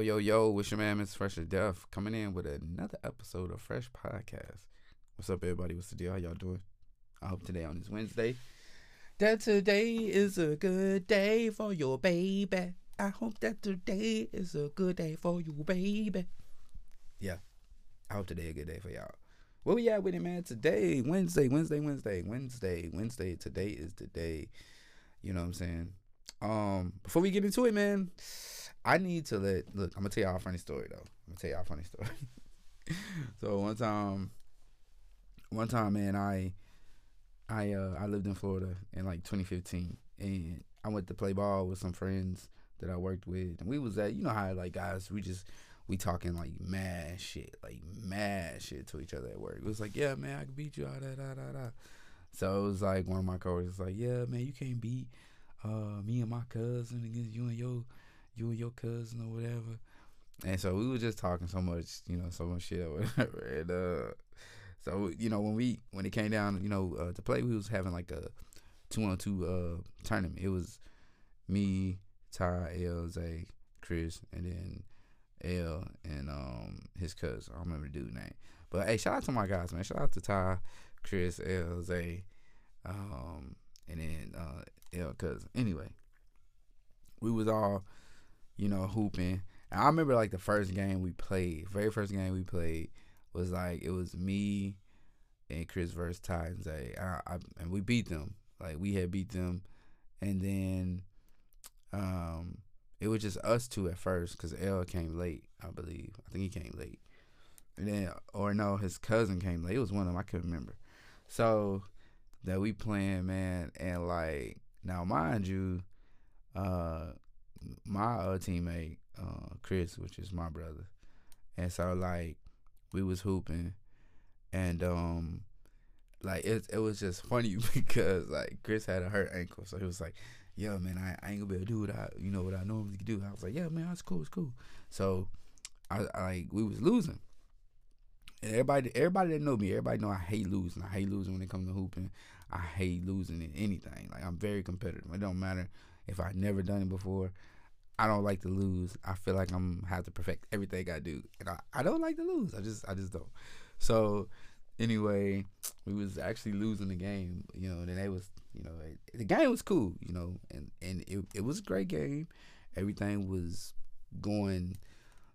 Yo, yo, yo, what's your man, Miss Fresh to Death, coming in with another episode of Fresh Podcast. What's up, everybody? What's the deal? How y'all doing? I hope today on this Wednesday that today is a good day for your baby. I hope that today is a good day for you, baby. Yeah, I hope today a good day for y'all. Where we at with it, man? Today, Wednesday, Wednesday, Wednesday, Wednesday, Wednesday. Today is the day. You know what I'm saying? Um, before we get into it, man, I need to let look. I'm gonna tell y'all a funny story though. I'm gonna tell y'all a funny story. so one time, one time, man, I, I, uh, I lived in Florida in like 2015, and I went to play ball with some friends that I worked with, and we was at, you know how like guys, we just we talking like mad shit, like mad shit to each other at work. It was like, yeah, man, I can beat you, da da da da. So it was like one of my coworkers was like, yeah, man, you can't beat uh, me and my cousin against you and your you and your cousin or whatever. And so we were just talking so much, you know, so much shit or whatever. And uh, so you know, when we when it came down, you know, uh, to play, we was having like a two on two uh tournament. It was me, Ty, L, Zay, Chris, and then L and um his cousin. I don't remember the dude's name. But hey, shout out to my guys, man. Shout out to Ty, Chris, L, Zay, um, and then uh L cousin. Anyway, we was all, you know, hooping. And I remember like the first game we played, very first game we played was like it was me and Chris versus Ty and Zay. I, I, and we beat them. Like we had beat them, and then um it was just us two at first because L came late, I believe. I think he came late. And then, or no, his cousin came late. It was one of them. I couldn't remember. So that we playing, man, and like now, mind you, uh, my uh, teammate uh, Chris, which is my brother, and so like we was hooping, and um, like it it was just funny because like Chris had a hurt ankle, so he was like, "Yo, man, I, I ain't gonna be able to do what I you know what I normally do." I was like, "Yeah, man, that's cool, it's cool." So I, I like we was losing. And everybody, everybody that know me, everybody know I hate losing. I hate losing when it comes to hooping. I hate losing in anything. Like I'm very competitive. It don't matter if I never done it before. I don't like to lose. I feel like I'm have to perfect everything I do, and I, I don't like to lose. I just I just don't. So anyway, we was actually losing the game, you know, and they was you know the game was cool, you know, and and it it was a great game. Everything was going,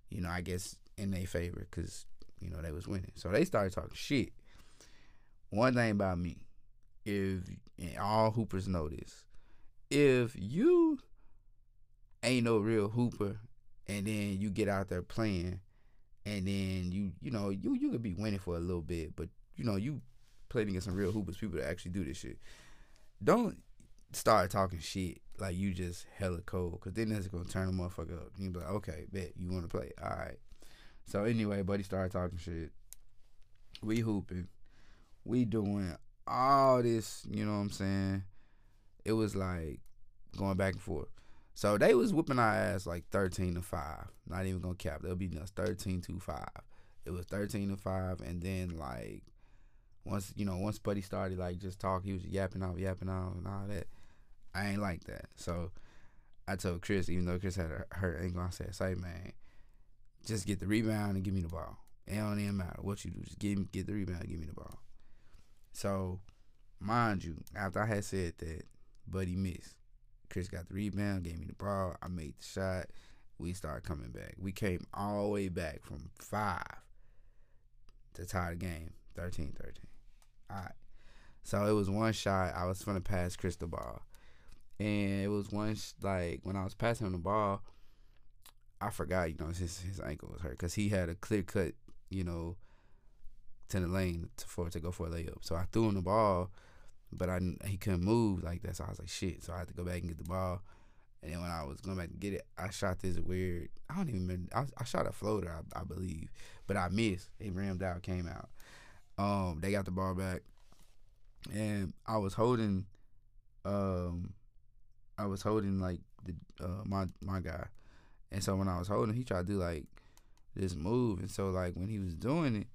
you know, I guess in their favor because you know they was winning. So they started talking shit. One thing about me, if all hoopers know this, if you ain't no real hooper, and then you get out there playing, and then you you know you you could be winning for a little bit, but you know you playing against some real hoopers, people that actually do this shit. Don't start talking shit like you just hella cold, cause then that's gonna turn the motherfucker up. You be like, okay, bet you want to play, all right. So anyway, buddy started talking shit. We hooping, we doing all this, you know what I'm saying? It was like going back and forth. So they was whooping our ass like 13 to 5. Not even gonna cap. They'll be us 13 to 5. It was 13 to 5 and then like once you know, once Buddy started like just talk, he was yapping off, yapping off and all that. I ain't like that. So I told Chris, even though Chris had a hurt ankle, I said, say man, just get the rebound and give me the ball. It don't even matter what you do. Just get get the rebound and give me the ball. So, mind you, after I had said that, Buddy missed. Chris got the rebound, gave me the ball. I made the shot. We started coming back. We came all the way back from five to tie the game, 13 13. All right. So it was one shot. I was going to pass Chris the ball. And it was sh- like, when I was passing him the ball, I forgot, you know, his, his ankle was hurt because he had a clear cut, you know, to the lane to, for to go for a layup. So I threw him the ball, but I he couldn't move like that. So I was like, shit. So I had to go back and get the ball. And then when I was going back to get it, I shot this weird. I don't even remember. I, I shot a floater, I, I, believe, but I missed. It rammed out, came out. Um, they got the ball back, and I was holding. Um, I was holding like the uh, my my guy, and so when I was holding, he tried to do like this move, and so like when he was doing it,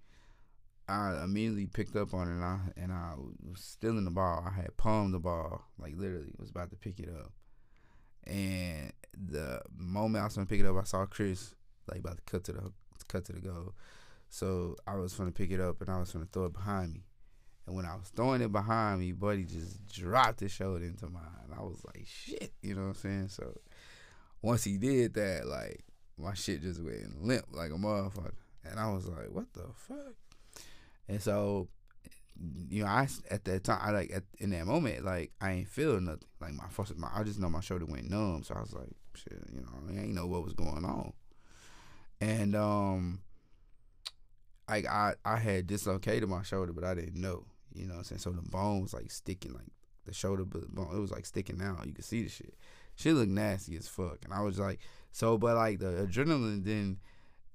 I immediately picked up on it and I and I was stealing the ball. I had palmed the ball, like literally was about to pick it up. And the moment I was gonna pick it up, I saw Chris like about to cut to the cut to the goal. So I was gonna pick it up and I was gonna throw it behind me. And when I was throwing it behind me, buddy just dropped his shoulder into mine. I was like, shit, you know what I'm saying? So once he did that, like my shit just went limp like a motherfucker. And I was like, what the fuck? And so, you know, I at that time, I like at, in that moment, like I ain't feel nothing. Like my first, my, I just know my shoulder went numb. So I was like, shit, you know, I ain't know what was going on. And um, like I I had dislocated my shoulder, but I didn't know. You know what I'm saying? So the bone was like sticking, like the shoulder bone, it was like sticking out. You could see the shit. Shit looked nasty as fuck. And I was like, so, but like the adrenaline then,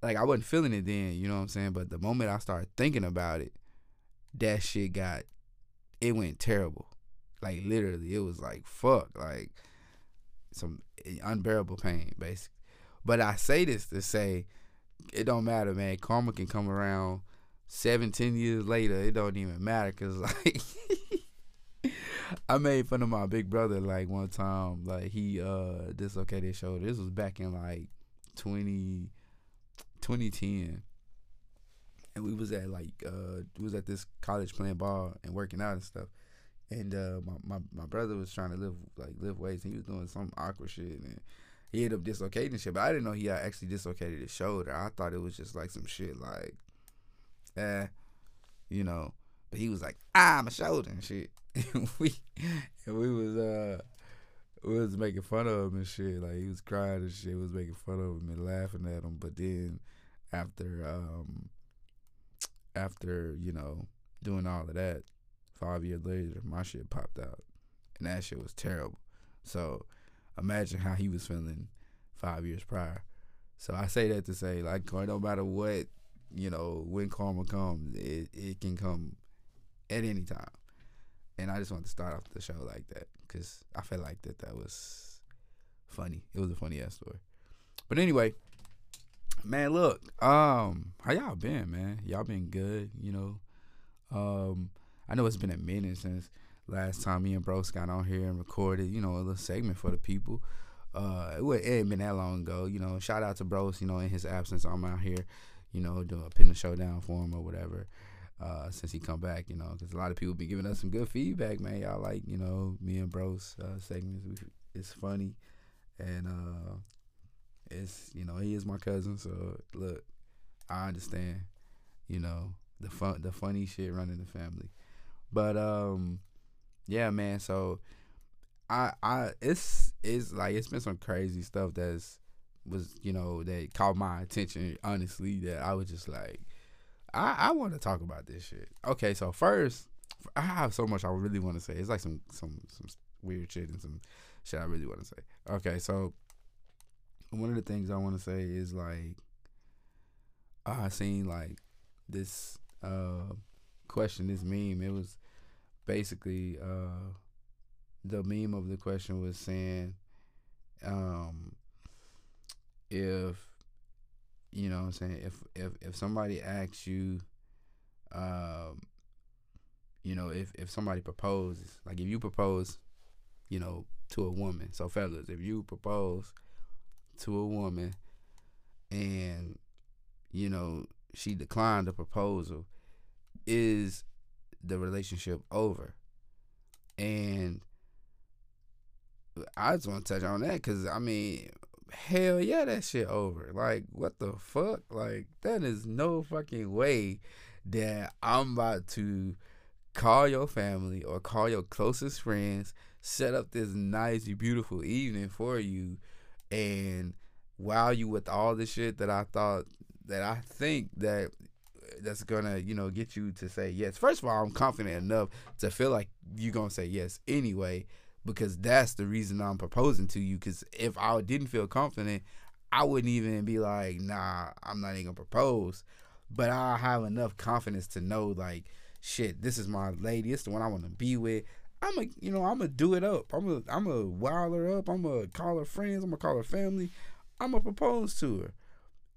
like I wasn't feeling it then, you know what I'm saying? But the moment I started thinking about it, that shit got, it went terrible. Like literally, it was like, fuck, like some unbearable pain, basically. But I say this to say, it don't matter, man. Karma can come around seven, ten years later, it don't even matter because like I made fun of my big brother like one time, like he uh dislocated his shoulder. This was back in like 20, 2010. And we was at like uh we was at this college playing ball and working out and stuff. And uh my, my, my brother was trying to live like live weights and he was doing some awkward shit and he ended up dislocating shit. But I didn't know he actually dislocated his shoulder. I thought it was just like some shit like eh, you know. But he was like, ah, my shoulder and shit. and we and we was uh we was making fun of him and shit. Like he was crying and shit. We was making fun of him and laughing at him. But then after um after, you know, doing all of that, five years later, my shit popped out. And that shit was terrible. So imagine how he was feeling five years prior. So I say that to say, like, no matter what you know, when karma comes, it, it can come at any time. And I just want to start off the show like that because I felt like that that was funny. It was a funny ass story. But anyway, man, look, um, how y'all been, man? Y'all been good, you know. Um, I know it's been a minute since last time me and Bros got on here and recorded, you know, a little segment for the people. Uh, it ain't been that long ago, you know. Shout out to Bros, you know, in his absence, I'm out here you know, doing a pin the show down for him or whatever. Uh, since he come back, you know, because a lot of people be giving us some good feedback, man. Y'all like, you know, me and Bros uh, segments. It's funny, and uh, it's you know he is my cousin, so look, I understand, you know, the fun, the funny shit running the family, but um, yeah, man. So I, I, it's it's like it's been some crazy stuff that's was you know that caught my attention honestly that I was just like I I want to talk about this shit. Okay, so first I have so much I really want to say. It's like some some some weird shit and some shit I really want to say. Okay, so one of the things I want to say is like I seen like this uh question this meme. It was basically uh the meme of the question was saying um if you know what I'm saying if if if somebody asks you um you know if if somebody proposes like if you propose you know to a woman so fellas if you propose to a woman and you know she declined the proposal is the relationship over and I just want to touch on that because I mean, hell yeah, that shit over. Like, what the fuck? Like, that is no fucking way that I'm about to call your family or call your closest friends, set up this nice, beautiful evening for you, and wow you with all the shit that I thought that I think that that's gonna you know get you to say yes. First of all, I'm confident enough to feel like you're gonna say yes anyway because that's the reason I'm proposing to you. Because if I didn't feel confident, I wouldn't even be like, nah, I'm not even gonna propose. But I have enough confidence to know, like, shit, this is my lady. It's the one I want to be with. I'm a, you know, I'm gonna do it up. I'm a, I'm a wild her up. I'm gonna call her friends. I'm gonna call her family. I'm gonna propose to her.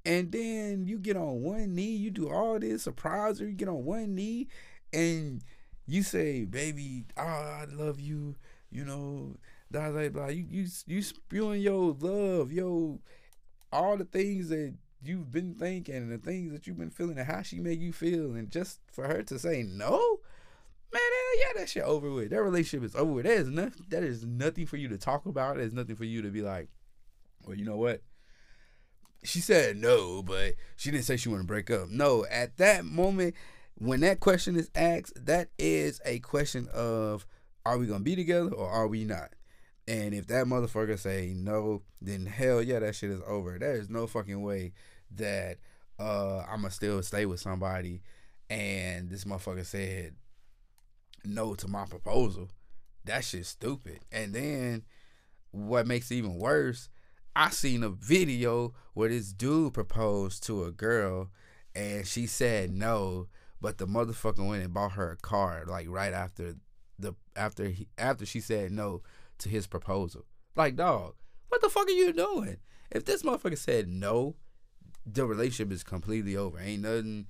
And then you get on one knee. You do all this surprise her. You get on one knee, and you say, "Baby, oh, I love you." you know, blah blah blah. You you you spewing your love, yo, all the things that you've been thinking and the things that you've been feeling and how she made you feel, and just for her to say no, man, hell yeah, that shit over with. That relationship is over with. That is nothing. That is nothing for you to talk about. There's nothing for you to be like, well, you know what? She said no, but she didn't say she want to break up. No, at that moment, when that question is asked, that is a question of, are we gonna be together or are we not? And if that motherfucker say no, then hell yeah, that shit is over. There is no fucking way that uh I'ma still stay with somebody and this motherfucker said no to my proposal. That shit's stupid. And then what makes it even worse, I seen a video where this dude proposed to a girl and she said no, but the motherfucker went and bought her a car like right after the after he after she said no to his proposal. Like, dog, what the fuck are you doing? If this motherfucker said no, the relationship is completely over. Ain't nothing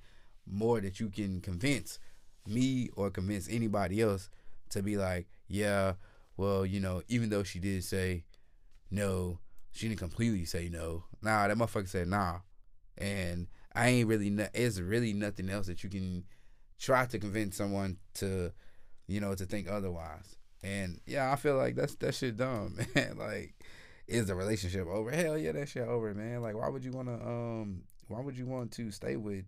more that you can convince me or convince anybody else to be like, yeah, well, you know, even though she did say no, she didn't completely say no. Nah, that motherfucker said nah. And I ain't really, no, it's really nothing else that you can try to convince someone to, you know, to think otherwise. And yeah, I feel like that's that shit dumb, man. like, is the relationship over? Hell yeah, that shit over, man. Like, why would you wanna um why would you want to stay with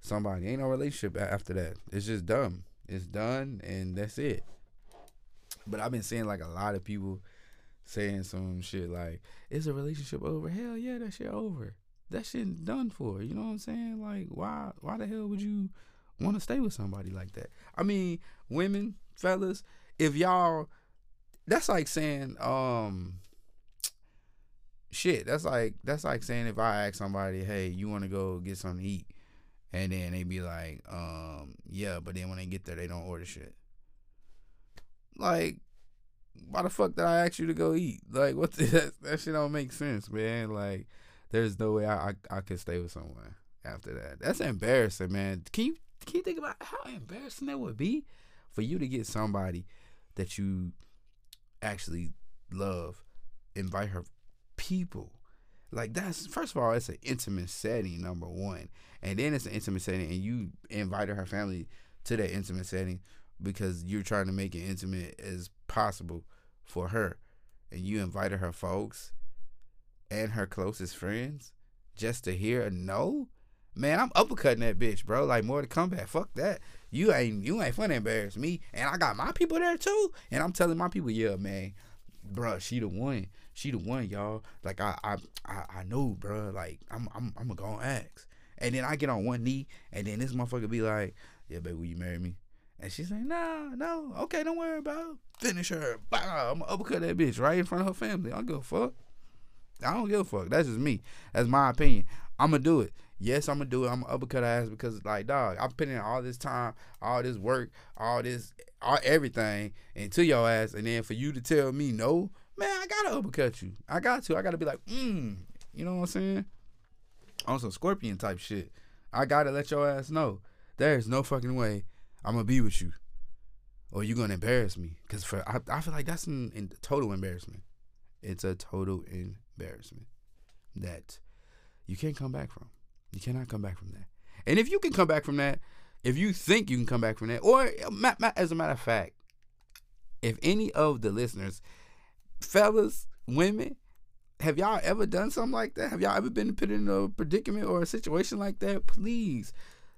somebody? Ain't no relationship after that. It's just dumb. It's done and that's it. But I've been seeing like a lot of people saying some shit like, is a relationship over? Hell yeah, that shit over. That shit done for. You know what I'm saying? Like, why why the hell would you want to stay with somebody like that? I mean, women, fellas, if y'all that's like saying um shit that's like that's like saying if i ask somebody hey you want to go get something to eat and then they be like um yeah but then when they get there they don't order shit. Like why the fuck did i ask you to go eat? Like what the, that, that shit don't make sense man. Like there's no way I, I i could stay with someone after that. That's embarrassing man. Can you can you think about how embarrassing that would be for you to get somebody that you actually love, invite her people. Like that's first of all, it's an intimate setting, number one. And then it's an intimate setting and you invited her family to that intimate setting because you're trying to make it intimate as possible for her. And you invited her folks and her closest friends just to hear a no. Man, I'm uppercutting that bitch, bro. Like more to come back. Fuck that you ain't you ain't finna embarrass me. And I got my people there too. And I'm telling my people, yeah, man, bro, she the one. She the one, y'all. Like I I I, I know, bro. Like I'm I'm I'm gonna go ask. And then I get on one knee, and then this motherfucker be like, "Yeah, baby, will you marry me?" And she's like, "Nah, no, okay, don't worry about it. Finish her. Bah, I'm gonna uppercut that bitch right in front of her family. I don't give a fuck. I don't give a fuck. That's just me. That's my opinion. I'm gonna do it yes, I'm gonna do it. I'm gonna uppercut ass because like dog, I'm putting in all this time, all this work, all this, all everything into your ass, and then for you to tell me no, man, I gotta uppercut you. I got to. I gotta be like, mm, you know what I'm saying? On some scorpion type shit. I gotta let your ass know. There's no fucking way I'm gonna be with you, or you gonna embarrass me. Cause for I, I feel like that's an, an total embarrassment. It's a total embarrassment that you can't come back from. You cannot come back from that. And if you can come back from that, if you think you can come back from that, or as a matter of fact, if any of the listeners, fellas, women, have y'all ever done something like that? Have y'all ever been put in a predicament or a situation like that? Please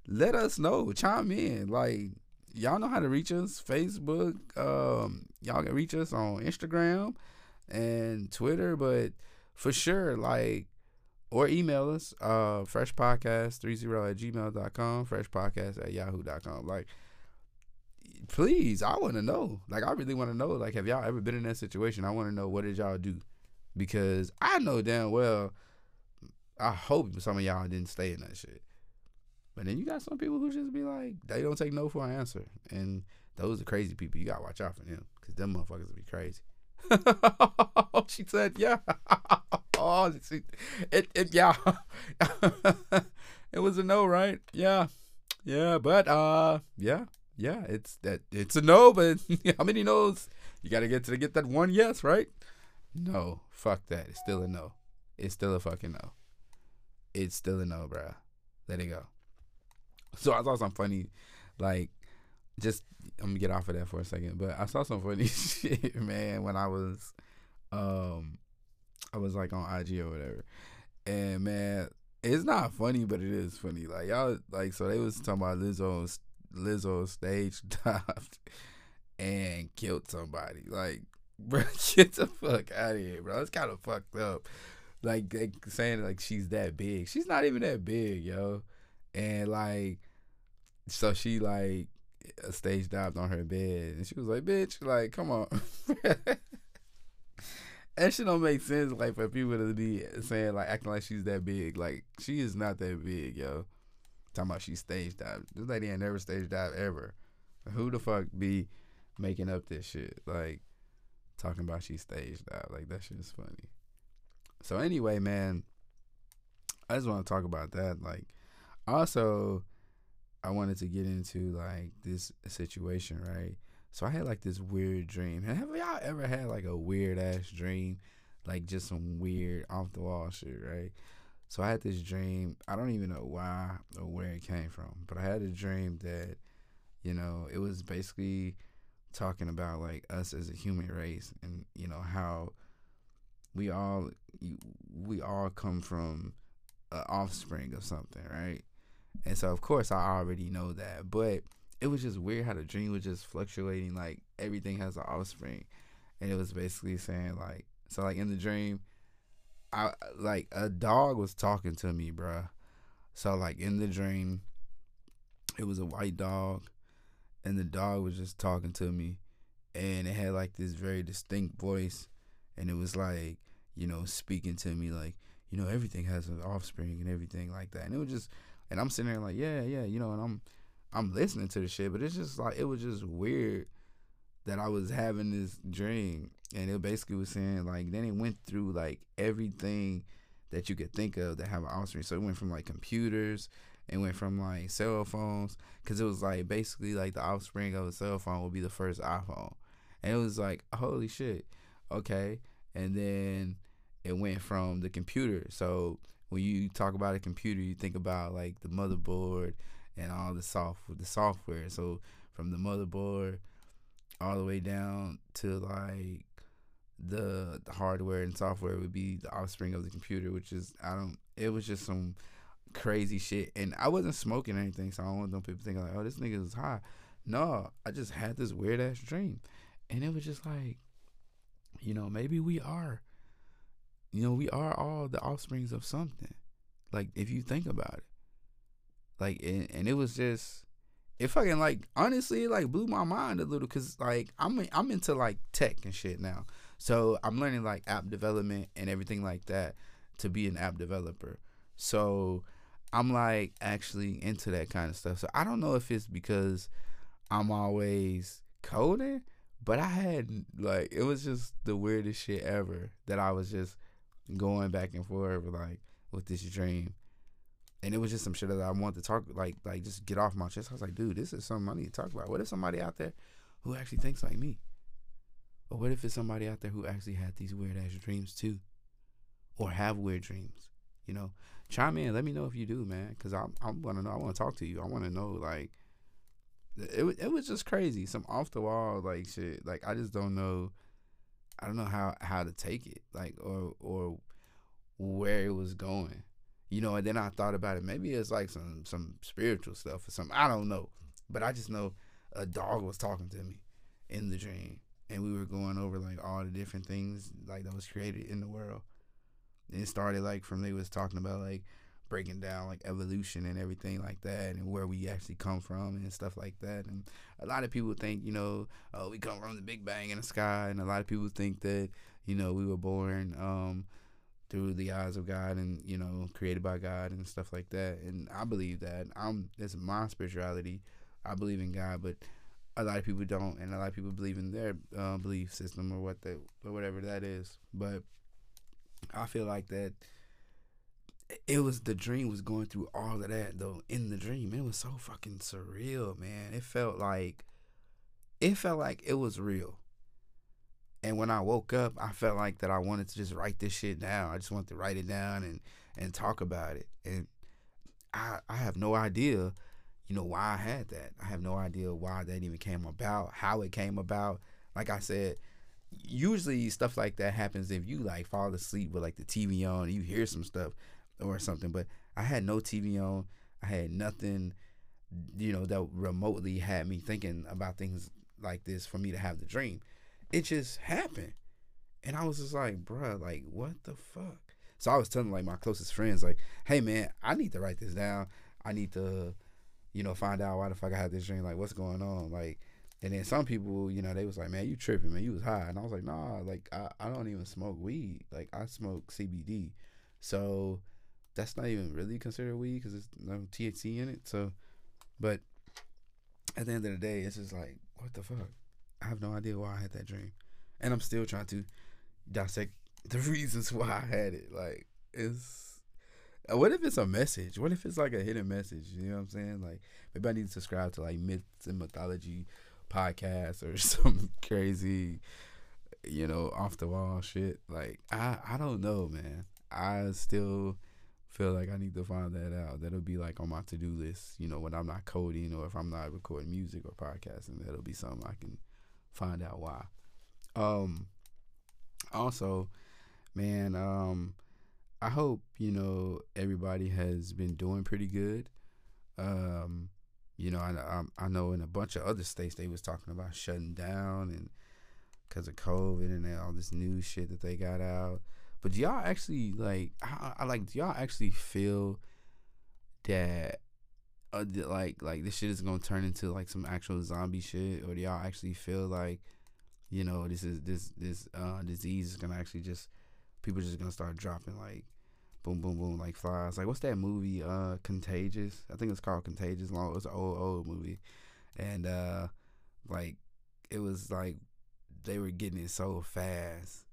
let us know. Chime in. Like y'all know how to reach us. Facebook. Um, y'all can reach us on Instagram and Twitter, but for sure, like or email us uh freshpodcast30 at gmail.com freshpodcast at yahoo.com like please i want to know like i really want to know like have y'all ever been in that situation i want to know what did y'all do because i know damn well i hope some of y'all didn't stay in that shit but then you got some people who just be like they don't take no for an answer and those are crazy people you gotta watch out for them because them motherfuckers will be crazy she said, "Yeah." oh, it, it, yeah. it was a no, right? Yeah, yeah. But uh, yeah, yeah. It's that. It's a no, but how many no's? You gotta get to get that one yes, right? No, fuck that. It's still a no. It's still a fucking no. it's still a no, bro. Let it go. So I saw some funny, like, just I'm gonna get off of that for a second, but I saw some funny shit, man, when I was, um, I was like on IG or whatever, and man, it's not funny, but it is funny. Like y'all, like so they was talking about Lizzo, Lizzo stage dived and killed somebody. Like, bro, get the fuck out of here, bro. It's kind of fucked up. Like they saying like she's that big. She's not even that big, yo. And like, so she like stage dived on her bed, and she was like, "Bitch, like, come on." that shit don't make sense. Like for people to be saying like acting like she's that big. Like she is not that big, yo. Talking about she stage dive. This lady ain't never stage dive ever. Who the fuck be making up this shit? Like talking about she stage dive. Like that shit is funny. So anyway, man, I just want to talk about that. Like also I wanted to get into like this situation, right? So I had like this weird dream. Have y'all ever had like a weird ass dream? Like just some weird off the wall shit, right? So I had this dream. I don't even know why or where it came from, but I had a dream that, you know, it was basically talking about like us as a human race and, you know, how we all we all come from an offspring of something, right? And so of course I already know that, but it was just weird how the dream was just fluctuating. Like everything has an offspring, and it was basically saying like, so like in the dream, I like a dog was talking to me, bruh. So like in the dream, it was a white dog, and the dog was just talking to me, and it had like this very distinct voice, and it was like you know speaking to me like you know everything has an offspring and everything like that, and it was just, and I'm sitting there like yeah yeah you know, and I'm I'm listening to the shit, but it's just like it was just weird that I was having this dream, and it basically was saying like then it went through like everything that you could think of that have an offspring. So it went from like computers, it went from like cell phones, because it was like basically like the offspring of a cell phone would be the first iPhone, and it was like holy shit, okay, and then it went from the computer. So when you talk about a computer, you think about like the motherboard and all the soft the software. So from the motherboard all the way down to like the, the hardware and software would be the offspring of the computer, which is I don't. It was just some crazy shit, and I wasn't smoking anything, so I don't want them people thinking like, oh, this nigga is high. No, I just had this weird ass dream, and it was just like, you know, maybe we are. You know, we are all the offsprings of something. Like if you think about it, like and, and it was just it fucking like honestly like blew my mind a little because like I'm I'm into like tech and shit now. So I'm learning like app development and everything like that to be an app developer. So I'm like actually into that kind of stuff. So I don't know if it's because I'm always coding, but I had like it was just the weirdest shit ever that I was just going back and forth like with this dream and it was just some shit that I wanted to talk like like just get off my chest. I was like, dude, this is something I need to talk about. What if somebody out there who actually thinks like me? Or what if it's somebody out there who actually had these weird ass dreams too? Or have weird dreams? You know? Chime in, let me know if you do, man. Cause I'm I'm gonna know. I wanna talk to you. I wanna know like it it was just crazy. Some off the wall like shit. Like I just don't know I don't know how how to take it. Like or or where it was going you know, and then I thought about it. Maybe it's like some some spiritual stuff or something. I don't know, but I just know a dog was talking to me in the dream, and we were going over like all the different things like that was created in the world. And it started like from they was talking about like breaking down like evolution and everything like that, and where we actually come from and stuff like that. And a lot of people think, you know, oh, we come from the Big Bang in the sky, and a lot of people think that you know we were born. um through the eyes of God and you know created by God and stuff like that. And I believe that I'm that's my spirituality. I believe in God, but a lot of people don't, and a lot of people believe in their uh, belief system or what the or whatever that is. But I feel like that it was the dream was going through all of that though in the dream. It was so fucking surreal, man. It felt like it felt like it was real. And when I woke up, I felt like that I wanted to just write this shit down. I just wanted to write it down and and talk about it. And I I have no idea, you know, why I had that. I have no idea why that even came about, how it came about. Like I said, usually stuff like that happens if you like fall asleep with like the TV on, you hear some stuff or something. But I had no TV on. I had nothing, you know, that remotely had me thinking about things like this for me to have the dream. It just happened. And I was just like, bruh, like, what the fuck? So I was telling like my closest friends, like, hey man, I need to write this down. I need to, you know, find out why the fuck I had this dream. Like, what's going on? Like, and then some people, you know, they was like, man, you tripping, man. You was high. And I was like, nah, like, I, I don't even smoke weed. Like, I smoke CBD. So that's not even really considered weed because there's no THC in it. So, but at the end of the day, it's just like, what the fuck? I have no idea why I had that dream, and I'm still trying to dissect the reasons why I had it. Like, it's uh, what if it's a message? What if it's like a hidden message? You know what I'm saying? Like, maybe I need to subscribe to like myths and mythology podcast or some crazy, you know, off the wall shit. Like, I I don't know, man. I still feel like I need to find that out. That'll be like on my to do list, you know, when I'm not coding or if I'm not recording music or podcasting, that'll be something I can find out why. Um also, man, um I hope, you know, everybody has been doing pretty good. Um you know, I, I, I know in a bunch of other states they was talking about shutting down and because of COVID and all this new shit that they got out. But y'all actually like I, I like y'all actually feel that uh, like like this shit is gonna turn into like some actual zombie shit, or do y'all actually feel like you know this is this this uh disease is gonna actually just people just gonna start dropping like boom boom boom like flies. Like what's that movie? Uh, Contagious. I think it's called Contagious. Long it's an old old movie, and uh, like it was like they were getting it so fast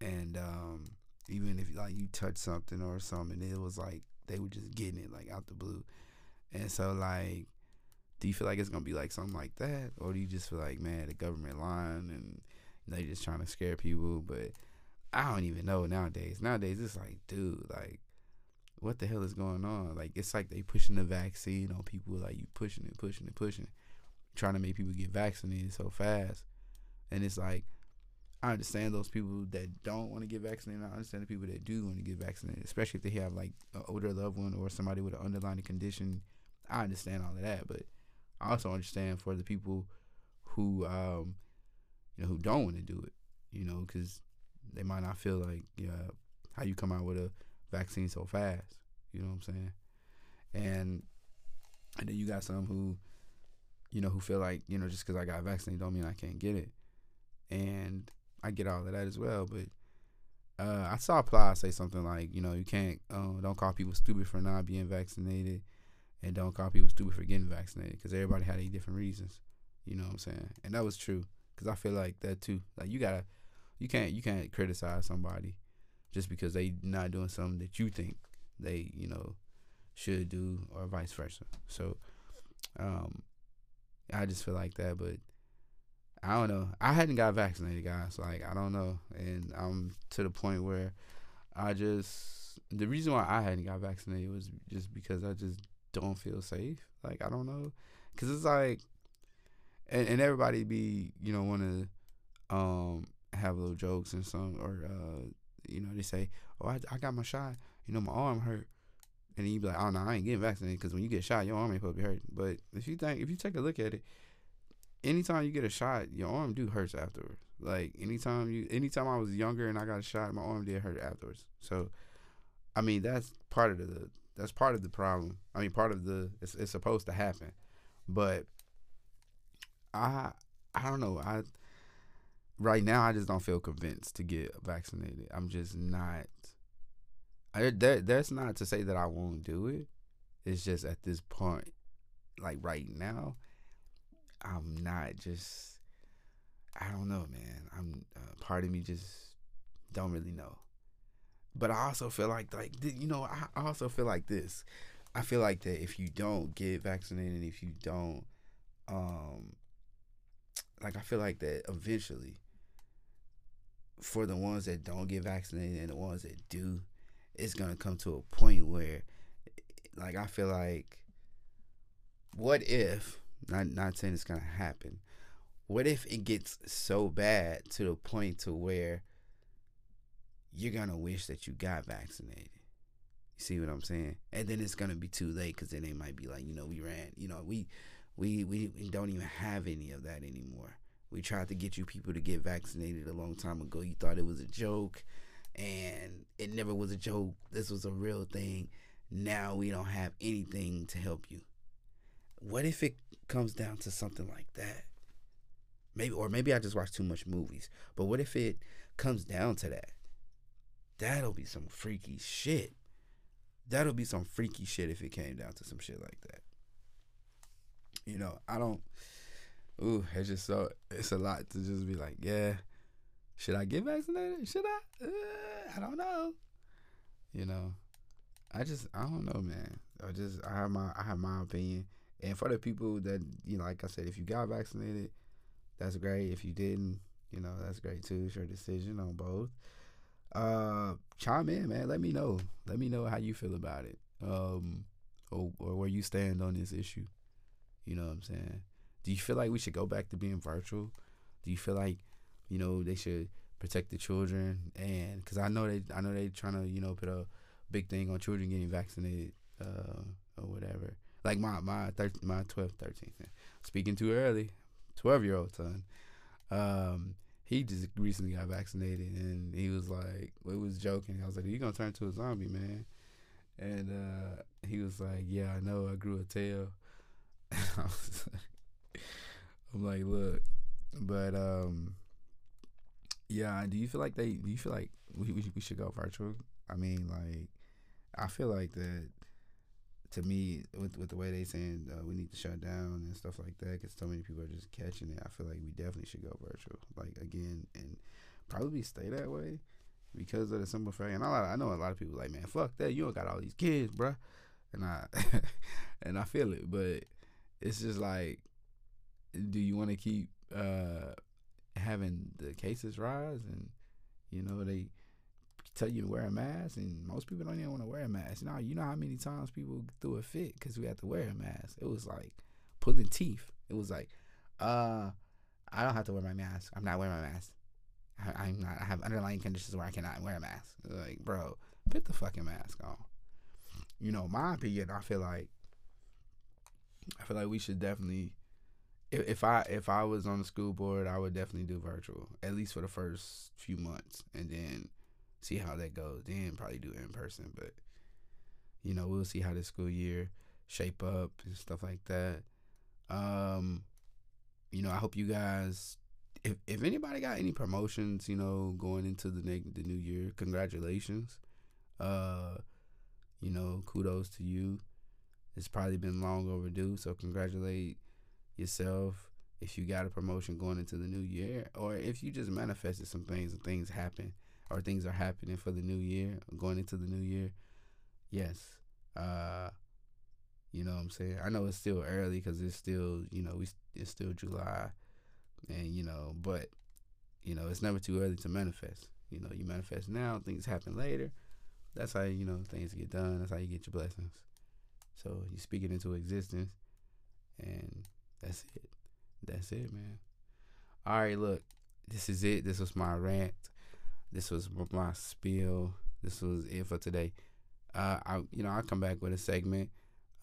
and um, even if like you touch something or something, it was like they were just getting it like out the blue. And so like, do you feel like it's gonna be like something like that, or do you just feel like man, the government lying and they just trying to scare people? But I don't even know nowadays. Nowadays it's like, dude, like. What the hell is going on? Like it's like they pushing the vaccine on people. Like you pushing it, pushing it, pushing, trying to make people get vaccinated so fast, and it's like I understand those people that don't want to get vaccinated. I understand the people that do want to get vaccinated, especially if they have like an older loved one or somebody with an underlying condition. I understand all of that, but I also understand for the people who, um, you know, who don't want to do it, you know, because they might not feel like, yeah, how you come out with a vaccine so fast. You know what I'm saying? And and then you got some who, you know, who feel like, you know, just because I got vaccinated don't mean I can't get it. And I get all of that as well. But uh, I saw Plies say something like, you know, you can't, uh, don't call people stupid for not being vaccinated, and don't call people stupid for getting vaccinated, because everybody had eight different reasons. You know what I'm saying? And that was true, because I feel like that too. Like you gotta, you can't, you can't criticize somebody just because they not doing something that you think they, you know, should do, or vice versa. So, um, I just feel like that, but I don't know. I hadn't got vaccinated, guys. Like I don't know, and I'm to the point where I just the reason why I hadn't got vaccinated was just because I just don't feel safe. Like I don't know, cause it's like, and, and everybody be you know want to um have little jokes and some or uh you know they say oh I, I got my shot you know my arm hurt and you be like oh no I ain't getting vaccinated because when you get shot your arm ain't supposed to be hurt but if you think if you take a look at it anytime you get a shot, your arm do hurts afterwards. Like anytime you, anytime I was younger and I got a shot, my arm did hurt afterwards. So, I mean that's part of the that's part of the problem. I mean part of the it's, it's supposed to happen, but I I don't know I right now I just don't feel convinced to get vaccinated. I'm just not. I, that that's not to say that I won't do it. It's just at this point, like right now, I'm not just I don't know, man. I'm uh, part of me just don't really know. But I also feel like like you know, I also feel like this. I feel like that if you don't get vaccinated, if you don't um like I feel like that eventually for the ones that don't get vaccinated and the ones that do, it's gonna come to a point where, like, I feel like, what if? Not not saying it's gonna happen. What if it gets so bad to the point to where you're gonna wish that you got vaccinated? You see what I'm saying? And then it's gonna be too late because then they might be like, you know, we ran, you know, we we we, we don't even have any of that anymore. We tried to get you people to get vaccinated a long time ago. You thought it was a joke, and it never was a joke. This was a real thing. Now we don't have anything to help you. What if it comes down to something like that? Maybe, or maybe I just watch too much movies. But what if it comes down to that? That'll be some freaky shit. That'll be some freaky shit if it came down to some shit like that. You know, I don't. Ooh, it's just so. It's a lot to just be like, yeah. Should I get vaccinated? Should I? Uh, I don't know. You know, I just I don't know, man. I just I have my I have my opinion. And for the people that you know, like I said, if you got vaccinated, that's great. If you didn't, you know, that's great too. It's your decision on both. Uh, chime in, man. Let me know. Let me know how you feel about it. Um, or or where you stand on this issue. You know what I'm saying? Do you feel like we should go back to being virtual? Do you feel like, you know, they should protect the children? And because I know they, I know they trying to, you know, put a big thing on children getting vaccinated, uh, or whatever. Like my my thir- my 12, 13. Speaking too early, twelve year old son. Um, he just recently got vaccinated, and he was like, we was joking. I was like, "You gonna turn into a zombie, man?" And uh, he was like, "Yeah, I know. I grew a tail." I'm like, look, but um, yeah. Do you feel like they? Do you feel like we we, we should go virtual? I mean, like, I feel like that. To me, with with the way they saying uh, we need to shut down and stuff like that, because so many people are just catching it. I feel like we definitely should go virtual. Like again, and probably stay that way because of the simple fact. And I, I know a lot of people like, man, fuck that. You don't got all these kids, bruh. And I and I feel it, but it's just like, do you want to keep uh, having the cases rise and you know they tell you to wear a mask and most people don't even want to wear a mask. Now you know how many times people threw a fit because we had to wear a mask. It was like pulling teeth. It was like, uh, I don't have to wear my mask. I'm not wearing my mask. I, am not. I have underlying conditions where I cannot wear a mask. Like, bro, put the fucking mask on. You know, my opinion. I feel like I feel like we should definitely if, if I if I was on the school board, I would definitely do virtual at least for the first few months, and then see how that goes. Then probably do it in person, but you know we'll see how the school year shape up and stuff like that. Um, you know, I hope you guys. If if anybody got any promotions, you know, going into the ne- the new year, congratulations. Uh, you know, kudos to you. It's probably been long overdue. So congratulate yourself if you got a promotion going into the new year, or if you just manifested some things and things happen, or things are happening for the new year, going into the new year. Yes, uh, you know what I'm saying. I know it's still early because it's still you know we it's still July, and you know, but you know it's never too early to manifest. You know, you manifest now, things happen later. That's how you know things get done. That's how you get your blessings. So you speak it into existence, and that's it. That's it, man. All right, look, this is it. This was my rant. This was my spiel. This was it for today. Uh, I you know I'll come back with a segment.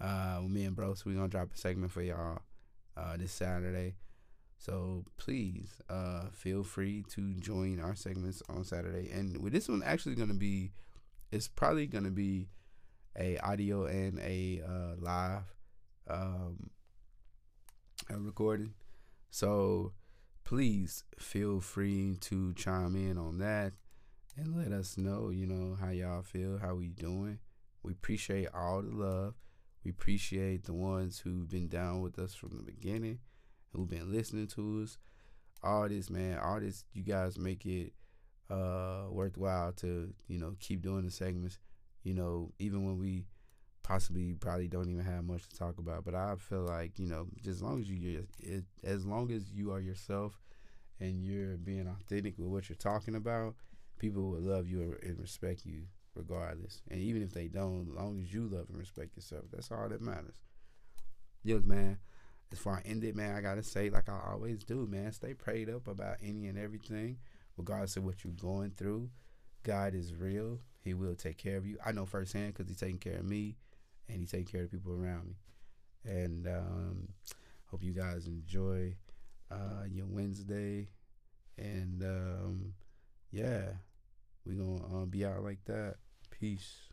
Uh, with me and Bros, we gonna drop a segment for y'all uh, this Saturday. So please uh, feel free to join our segments on Saturday. And with this one, actually gonna be, it's probably gonna be a audio and a uh, live um, a recording. So please feel free to chime in on that and let us know, you know, how y'all feel, how we doing. We appreciate all the love. We appreciate the ones who've been down with us from the beginning, who've been listening to us. All this, man, all this, you guys make it uh worthwhile to, you know, keep doing the segments you know, even when we possibly probably don't even have much to talk about. But I feel like you know, just as long as you as long as you are yourself, and you're being authentic with what you're talking about, people will love you and respect you regardless. And even if they don't, as long as you love and respect yourself, that's all that matters. Yo, man, as far I end it, man, I gotta say, like I always do, man, stay prayed up about any and everything, regardless of what you're going through. God is real. He will take care of you. I know firsthand because He's taking care of me, and He's taking care of the people around me. And um, hope you guys enjoy uh, your Wednesday. And um, yeah, we gonna uh, be out like that. Peace.